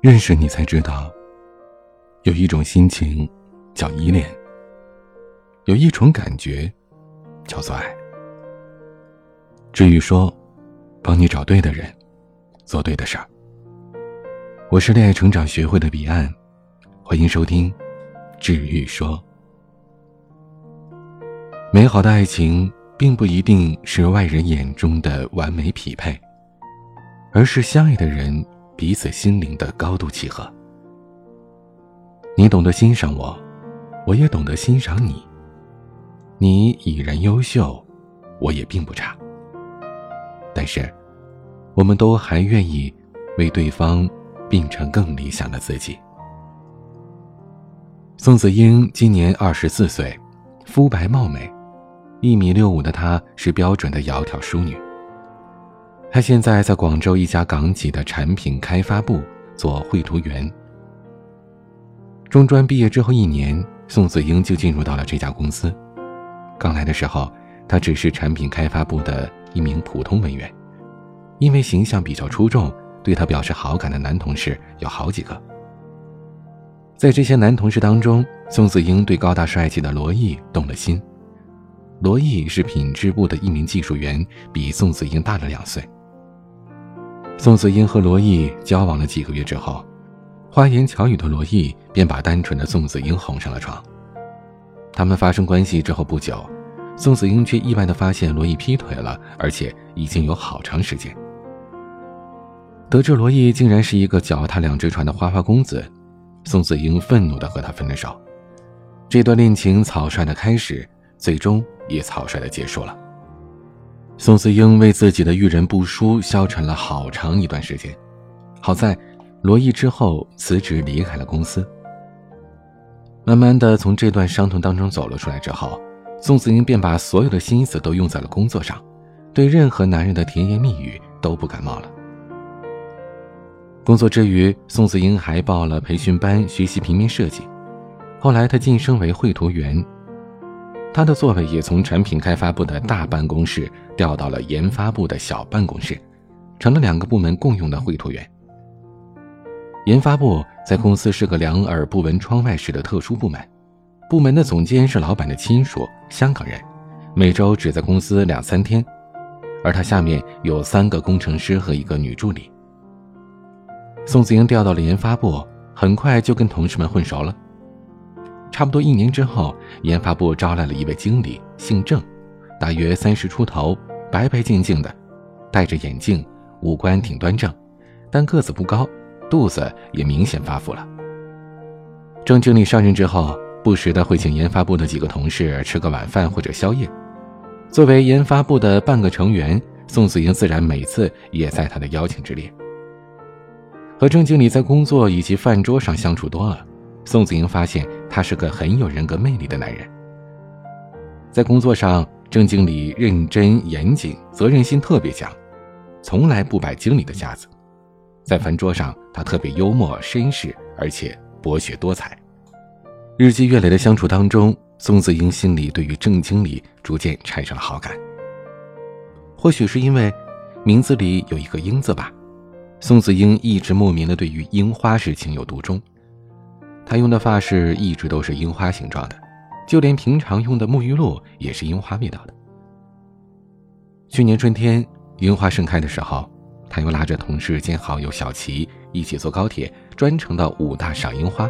认识你才知道，有一种心情叫依恋，有一种感觉叫做爱。至于说，帮你找对的人，做对的事儿。我是恋爱成长学会的彼岸，欢迎收听《治愈说》。美好的爱情并不一定是外人眼中的完美匹配，而是相爱的人彼此心灵的高度契合。你懂得欣赏我，我也懂得欣赏你。你已然优秀，我也并不差。但是，我们都还愿意为对方变成更理想的自己。宋子英今年二十四岁，肤白貌美，一米六五的她是标准的窈窕淑女。他现在在广州一家港企的产品开发部做绘图员。中专毕业之后一年，宋子英就进入到了这家公司。刚来的时候，他只是产品开发部的。一名普通文员，因为形象比较出众，对他表示好感的男同事有好几个。在这些男同事当中，宋子英对高大帅气的罗毅动了心。罗毅是品质部的一名技术员，比宋子英大了两岁。宋子英和罗毅交往了几个月之后，花言巧语的罗毅便把单纯的宋子英哄上了床。他们发生关系之后不久。宋子英却意外地发现罗毅劈腿了，而且已经有好长时间。得知罗毅竟然是一个脚踏两只船的花花公子，宋子英愤怒地和他分了手。这段恋情草率的开始，最终也草率的结束了。宋子英为自己的遇人不淑消沉了好长一段时间。好在，罗毅之后辞职离开了公司。慢慢的从这段伤痛当中走了出来之后。宋子英便把所有的心思都用在了工作上，对任何男人的甜言蜜语都不感冒了。工作之余，宋子英还报了培训班学习平面设计。后来，她晋升为绘图员，他的座位也从产品开发部的大办公室调到了研发部的小办公室，成了两个部门共用的绘图员。研发部在公司是个两耳不闻窗外事的特殊部门。部门的总监是老板的亲属，香港人，每周只在公司两三天，而他下面有三个工程师和一个女助理。宋子英调到了研发部，很快就跟同事们混熟了。差不多一年之后，研发部招来了一位经理，姓郑，大约三十出头，白白净净的，戴着眼镜，五官挺端正，但个子不高，肚子也明显发福了。郑经理上任之后。不时的会请研发部的几个同事吃个晚饭或者宵夜。作为研发部的半个成员，宋子英自然每次也在他的邀请之列。和郑经理在工作以及饭桌上相处多了，宋子英发现他是个很有人格魅力的男人。在工作上，郑经理认真严谨，责任心特别强，从来不摆经理的架子。在饭桌上，他特别幽默绅士，而且博学多才。日积月累的相处当中，宋子英心里对于郑经理逐渐产生了好感。或许是因为名字里有一个“英”字吧，宋子英一直莫名的对于樱花是情有独钟。她用的发饰一直都是樱花形状的，就连平常用的沐浴露也是樱花味道的。去年春天樱花盛开的时候，他又拉着同事兼好友小齐一起坐高铁，专程到武大赏樱花。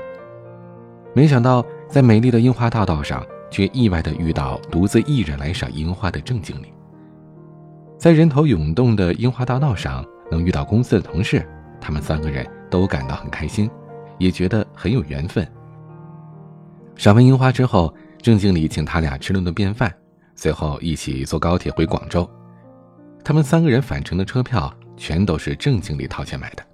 没想到，在美丽的樱花大道上，却意外的遇到独自一人来赏樱花的郑经理。在人头涌动的樱花大道上，能遇到公司的同事，他们三个人都感到很开心，也觉得很有缘分。赏完樱花之后，郑经理请他俩吃了顿便饭，随后一起坐高铁回广州。他们三个人返程的车票，全都是郑经理掏钱买的。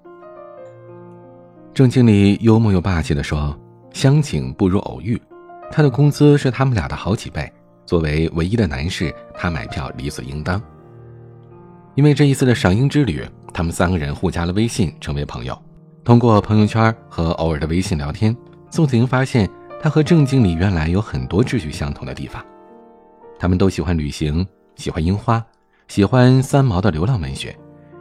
郑经理幽默又霸气地说。相请不如偶遇，他的工资是他们俩的好几倍。作为唯一的男士，他买票理所应当。因为这一次的赏樱之旅，他们三个人互加了微信，成为朋友。通过朋友圈和偶尔的微信聊天，宋子英发现他和郑经理原来有很多志趣相同的地方。他们都喜欢旅行，喜欢樱花，喜欢三毛的流浪文学，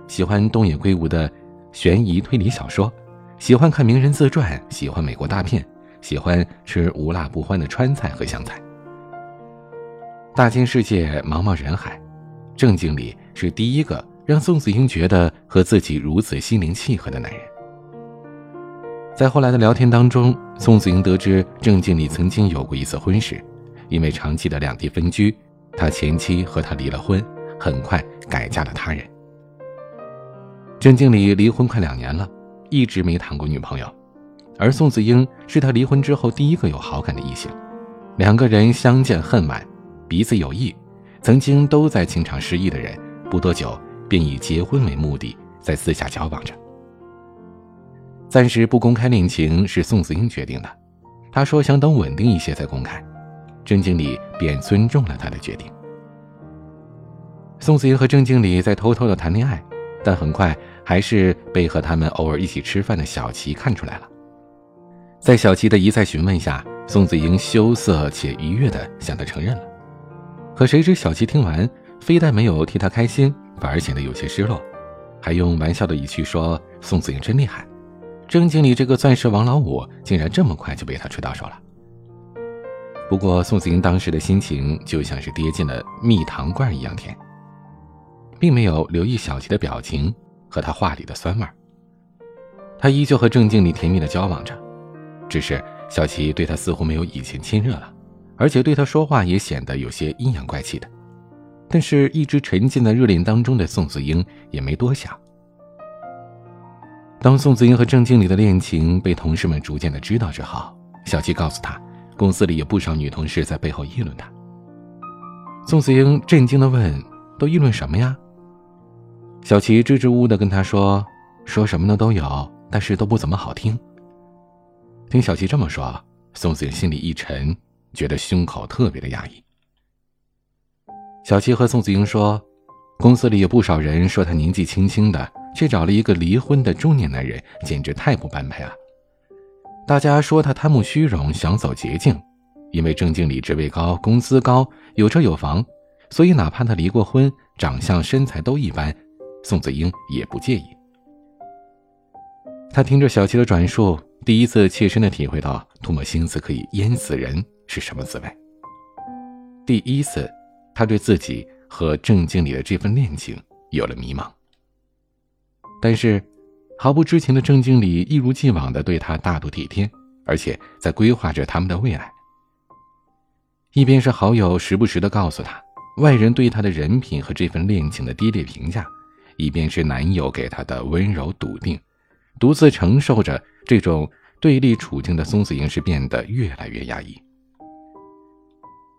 喜欢东野圭吾的悬疑推理小说，喜欢看名人自传，喜欢美国大片，喜欢吃无辣不欢的川菜和湘菜。大千世界，茫茫人海，郑经理是第一个让宋子英觉得和自己如此心灵契合的男人。在后来的聊天当中，宋子英得知郑经理曾经有过一次婚事，因为长期的两地分居，他前妻和他离了婚，很快改嫁了他人。郑经理离婚快两年了。一直没谈过女朋友，而宋子英是他离婚之后第一个有好感的异性，两个人相见恨晚，彼此有意，曾经都在情场失意的人，不多久便以结婚为目的在私下交往着。暂时不公开恋情是宋子英决定的，他说想等稳定一些再公开，郑经理便尊重了他的决定。宋子英和郑经理在偷偷的谈恋爱，但很快。还是被和他们偶尔一起吃饭的小齐看出来了。在小齐的一再询问下，宋子英羞涩且愉悦地向他承认了。可谁知小齐听完，非但没有替他开心，反而显得有些失落，还用玩笑的语气说：“宋子英真厉害，郑经理这个钻石王老五竟然这么快就被他吹到手了。”不过宋子英当时的心情就像是跌进了蜜糖罐一样甜，并没有留意小齐的表情。和他话里的酸味，他依旧和郑经理甜蜜的交往着，只是小琪对他似乎没有以前亲热了，而且对他说话也显得有些阴阳怪气的。但是，一直沉浸在热恋当中的宋子英也没多想。当宋子英和郑经理的恋情被同事们逐渐的知道之后，小琪告诉他，公司里有不少女同事在背后议论他。宋子英震惊的问：“都议论什么呀？”小琪支支吾吾的跟他说：“说什么呢都有，但是都不怎么好听。”听小琪这么说，宋子英心里一沉，觉得胸口特别的压抑。小琪和宋子英说：“公司里有不少人说他年纪轻轻的，却找了一个离婚的中年男人，简直太不般配了。大家说他贪慕虚荣，想走捷径，因为郑经理职位高，工资高，有车有房，所以哪怕他离过婚，长相身材都一般。”宋子英也不介意。他听着小七的转述，第一次切身的体会到涂抹心思可以淹死人是什么滋味。第一次，他对自己和郑经理的这份恋情有了迷茫。但是，毫不知情的郑经理一如既往的对他大度体贴，而且在规划着他们的未来。一边是好友时不时的告诉他外人对他的人品和这份恋情的低劣评价。一边是男友给她的温柔笃定，独自承受着这种对立处境的松子英是变得越来越压抑。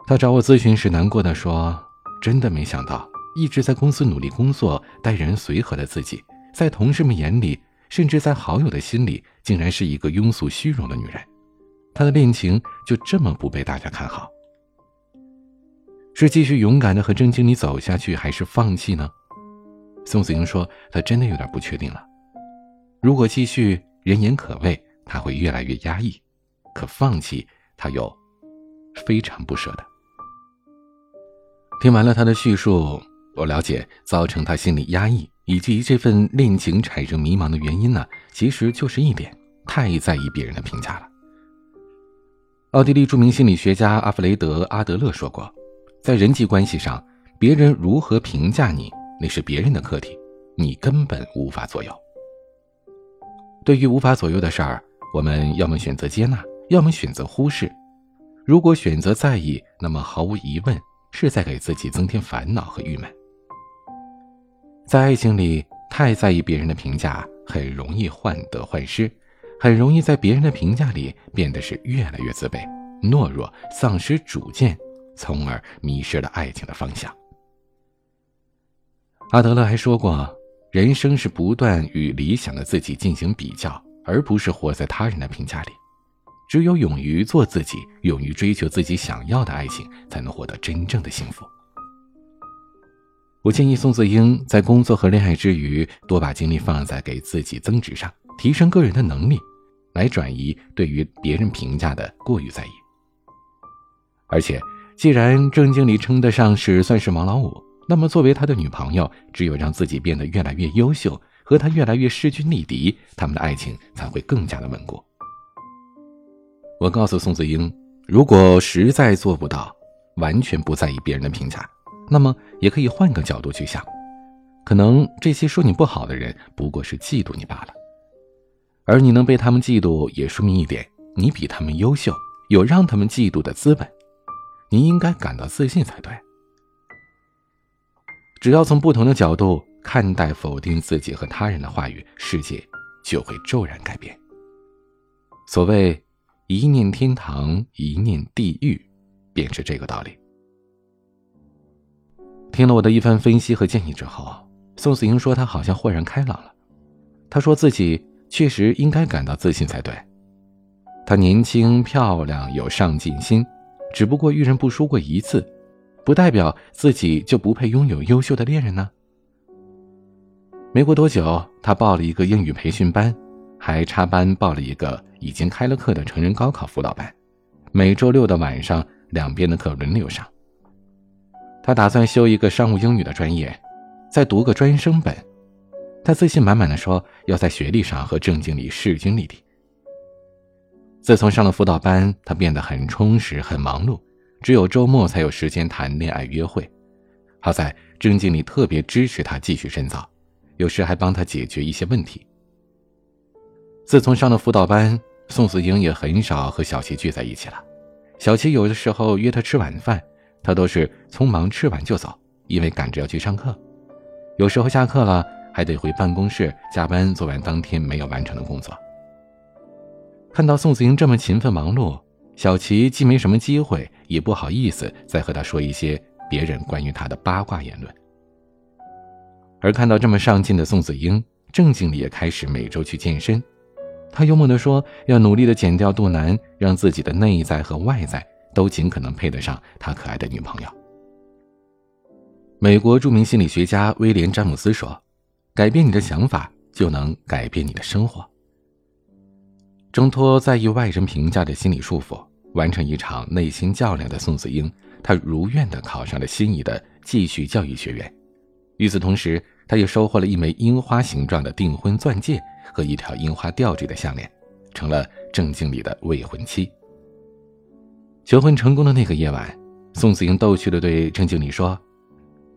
他找我咨询时难过的说：“真的没想到，一直在公司努力工作、待人随和的自己，在同事们眼里，甚至在好友的心里，竟然是一个庸俗虚荣的女人。她的恋情就这么不被大家看好，是继续勇敢的和郑经理走下去，还是放弃呢？”宋子英说：“她真的有点不确定了。如果继续，人言可畏，她会越来越压抑；可放弃，她又非常不舍得。”听完了他的叙述，我了解造成他心里压抑以及这份恋情产生迷茫的原因呢，其实就是一点：太在意别人的评价了。奥地利著名心理学家阿弗雷德·阿德勒说过，在人际关系上，别人如何评价你？那是别人的课题，你根本无法左右。对于无法左右的事儿，我们要么选择接纳，要么选择忽视。如果选择在意，那么毫无疑问是在给自己增添烦恼和郁闷。在爱情里，太在意别人的评价，很容易患得患失，很容易在别人的评价里变得是越来越自卑、懦弱、丧失主见，从而迷失了爱情的方向。阿德勒还说过，人生是不断与理想的自己进行比较，而不是活在他人的评价里。只有勇于做自己，勇于追求自己想要的爱情，才能获得真正的幸福。我建议宋子英在工作和恋爱之余，多把精力放在给自己增值上，提升个人的能力，来转移对于别人评价的过于在意。而且，既然郑经理称得上是算是王老五。那么，作为他的女朋友，只有让自己变得越来越优秀，和他越来越势均力敌，他们的爱情才会更加的稳固。我告诉宋子英，如果实在做不到完全不在意别人的评价，那么也可以换个角度去想，可能这些说你不好的人不过是嫉妒你罢了，而你能被他们嫉妒，也说明一点，你比他们优秀，有让他们嫉妒的资本，你应该感到自信才对。只要从不同的角度看待否定自己和他人的话语，世界就会骤然改变。所谓“一念天堂，一念地狱”，便是这个道理。听了我的一番分析和建议之后，宋子英说：“她好像豁然开朗了。她说自己确实应该感到自信才对。她年轻漂亮，有上进心，只不过遇人不淑过一次。”不代表自己就不配拥有优秀的恋人呢。没过多久，他报了一个英语培训班，还插班报了一个已经开了课的成人高考辅导班，每周六的晚上，两边的课轮流上。他打算修一个商务英语的专业，再读个专升本。他自信满满的说，要在学历上和郑经理势均力敌。自从上了辅导班，他变得很充实，很忙碌。只有周末才有时间谈恋爱约会，好在郑经理特别支持他继续深造，有时还帮他解决一些问题。自从上了辅导班，宋子英也很少和小琪聚在一起了。小琪有的时候约他吃晚饭，他都是匆忙吃完就走，因为赶着要去上课。有时候下课了，还得回办公室加班做完当天没有完成的工作。看到宋子英这么勤奋忙碌。小琪既没什么机会，也不好意思再和他说一些别人关于他的八卦言论。而看到这么上进的宋子英，郑经理也开始每周去健身。他幽默地说：“要努力的减掉肚腩，让自己的内在和外在都尽可能配得上他可爱的女朋友。”美国著名心理学家威廉·詹姆斯说：“改变你的想法，就能改变你的生活。”挣脱在意外人评价的心理束缚。完成一场内心较量的宋子英，她如愿的考上了心仪的继续教育学院。与此同时，她也收获了一枚樱花形状的订婚钻戒和一条樱花吊坠的项链，成了郑经理的未婚妻。求婚成功的那个夜晚，宋子英逗趣的对郑经理说：“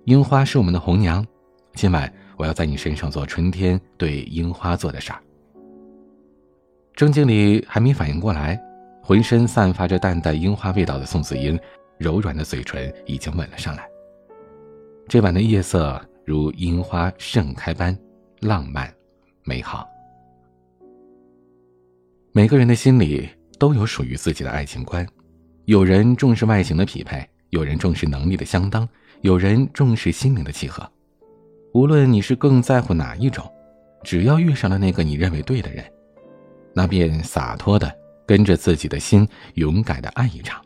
樱花是我们的红娘，今晚我要在你身上做春天对樱花做的事儿。”郑经理还没反应过来。浑身散发着淡淡樱花味道的宋子英，柔软的嘴唇已经吻了上来。这晚的夜色如樱花盛开般浪漫、美好。每个人的心里都有属于自己的爱情观，有人重视外形的匹配，有人重视能力的相当，有人重视心灵的契合。无论你是更在乎哪一种，只要遇上了那个你认为对的人，那便洒脱的。跟着自己的心，勇敢的爱一场。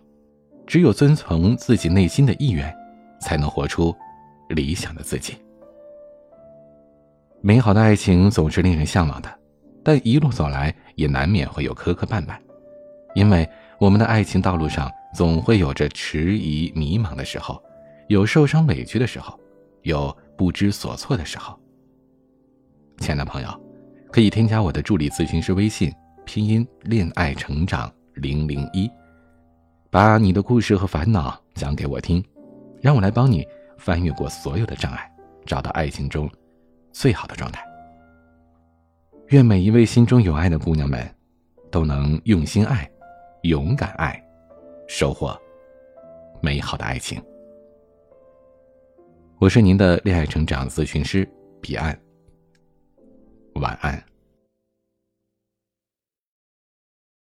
只有遵从自己内心的意愿，才能活出理想的自己。美好的爱情总是令人向往的，但一路走来也难免会有磕磕绊绊，因为我们的爱情道路上总会有着迟疑、迷茫的时候，有受伤委屈的时候，有不知所措的时候。亲爱的朋友，可以添加我的助理咨询师微信。拼音恋爱成长零零一，把你的故事和烦恼讲给我听，让我来帮你翻越过所有的障碍，找到爱情中最好的状态。愿每一位心中有爱的姑娘们，都能用心爱，勇敢爱，收获美好的爱情。我是您的恋爱成长咨询师彼岸，晚安。